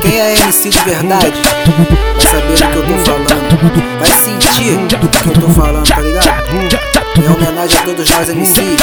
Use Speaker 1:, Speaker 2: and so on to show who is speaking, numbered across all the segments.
Speaker 1: Quem é MC de verdade vai saber do que eu tô falando. Vai sentir do que eu tô falando, tá ligado? Em homenagem a todos nós MCs.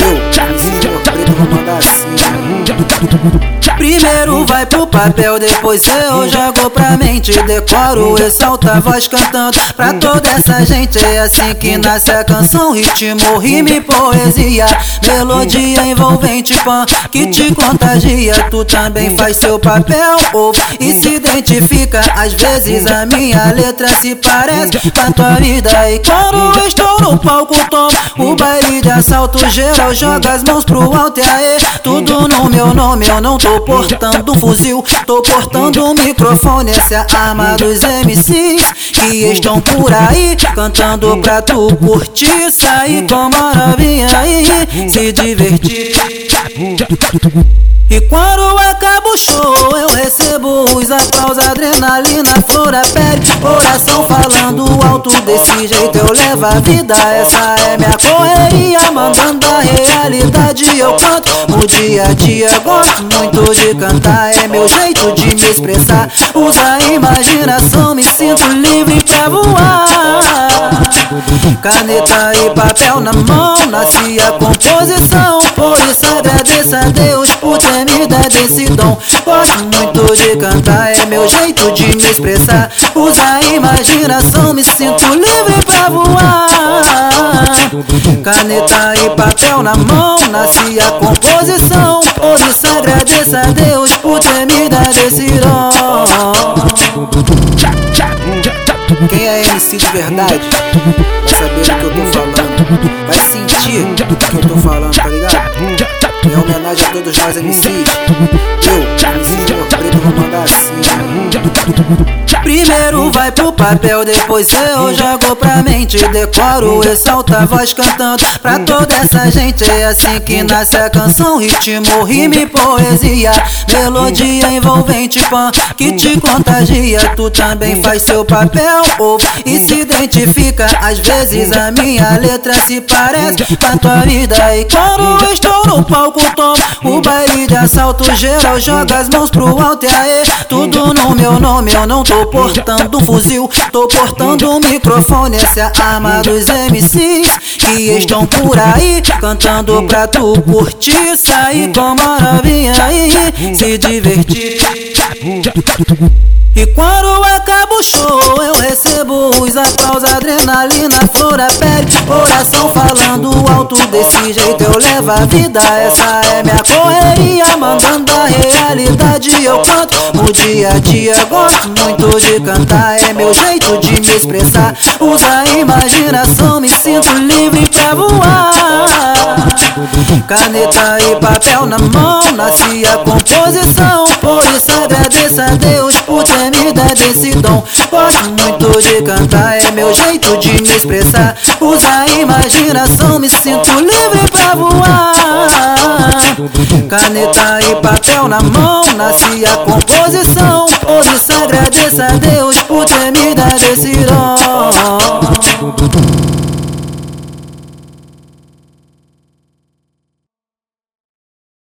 Speaker 1: Eu, MC Preto, vou mandar assim. Primeiro vai pro papel, depois eu jogo pra mente. Decoro esse alta voz cantando pra toda essa gente. É assim que nasce a canção: ritmo, rima e poesia. Melodia envolvente, pan que te contagia. Tu também faz seu papel, ouve e se identifica. Às vezes a minha letra se parece com a tua vida. E quando estou no palco, tomo o baile de assalto geral. Joga as mãos pro alto e aê, tudo no meu nome. Eu não tô portando um fuzil, tô portando um microfone. Essa é a arma dos MCs que estão por aí cantando pra tu curtir, sair com maravilha e se divertir. E quando acaba o show, eu recebo os aplausos, adrenalina, flor a pele, coração falando alto desse jeito. Eu levo a vida, essa é minha correria, mandando a realidade. Eu canto no dia a dia, gosto muito de cantar, é meu jeito de me expressar. Usa a imaginação, me sinto livre pra voar. Caneta e papel na mão, nasce a composição. Por isso agradeço a Deus por ter me dado esse dom. Gosto muito de cantar, é meu jeito de me expressar. Usa a imaginação, me sinto livre pra voar. Caneta e papel na mão, nasce a composição. Por isso agradeço a Deus por ter me dado esse dom. Quem é MC de verdade vai saber do que eu tô falando. Vai sentir do que eu tô falando, tá ligado? Em homenagem a todos nós MCs. Eu, MC Primeiro vai pro papel, depois eu jogo pra mente. Decoro esse alta voz cantando pra toda essa gente. É assim que nasce a canção, ritmo, rima e poesia. Melodia envolvente, pan que te contagia. Tu também faz seu papel, ouve e se identifica. Às vezes a minha letra se parece com a tua vida. E quando eu estou no palco, tomo o baile de assalto geral. Joga as mãos pro alto e aê, tudo no meu nome. Eu não tô portando um fuzil, tô portando um microfone. Essa é a arma dos MCs que estão por aí cantando pra tu curtir, sair com maravilha e se divertir. E quando acaba o show, eu recebo os aplausos, adrenalina, flor a pele, coração falando desse jeito. Eu levo a vida, essa é minha correria, mandando a realidade. Eu canto no dia a dia, gosto muito de cantar, é meu jeito de me expressar. Usa a imaginação, me sinto livre pra voar. Caneta e papel na mão, nasce a composição. Por isso agradeço a Deus por ter me dado esse dom. Gosto muito de cantar, é meu jeito expressar. Usa a imaginação, me sinto livre pra voar. Caneta e papel na mão, nasce a composição. Por isso agradeço a Deus por ter me dado esse dom.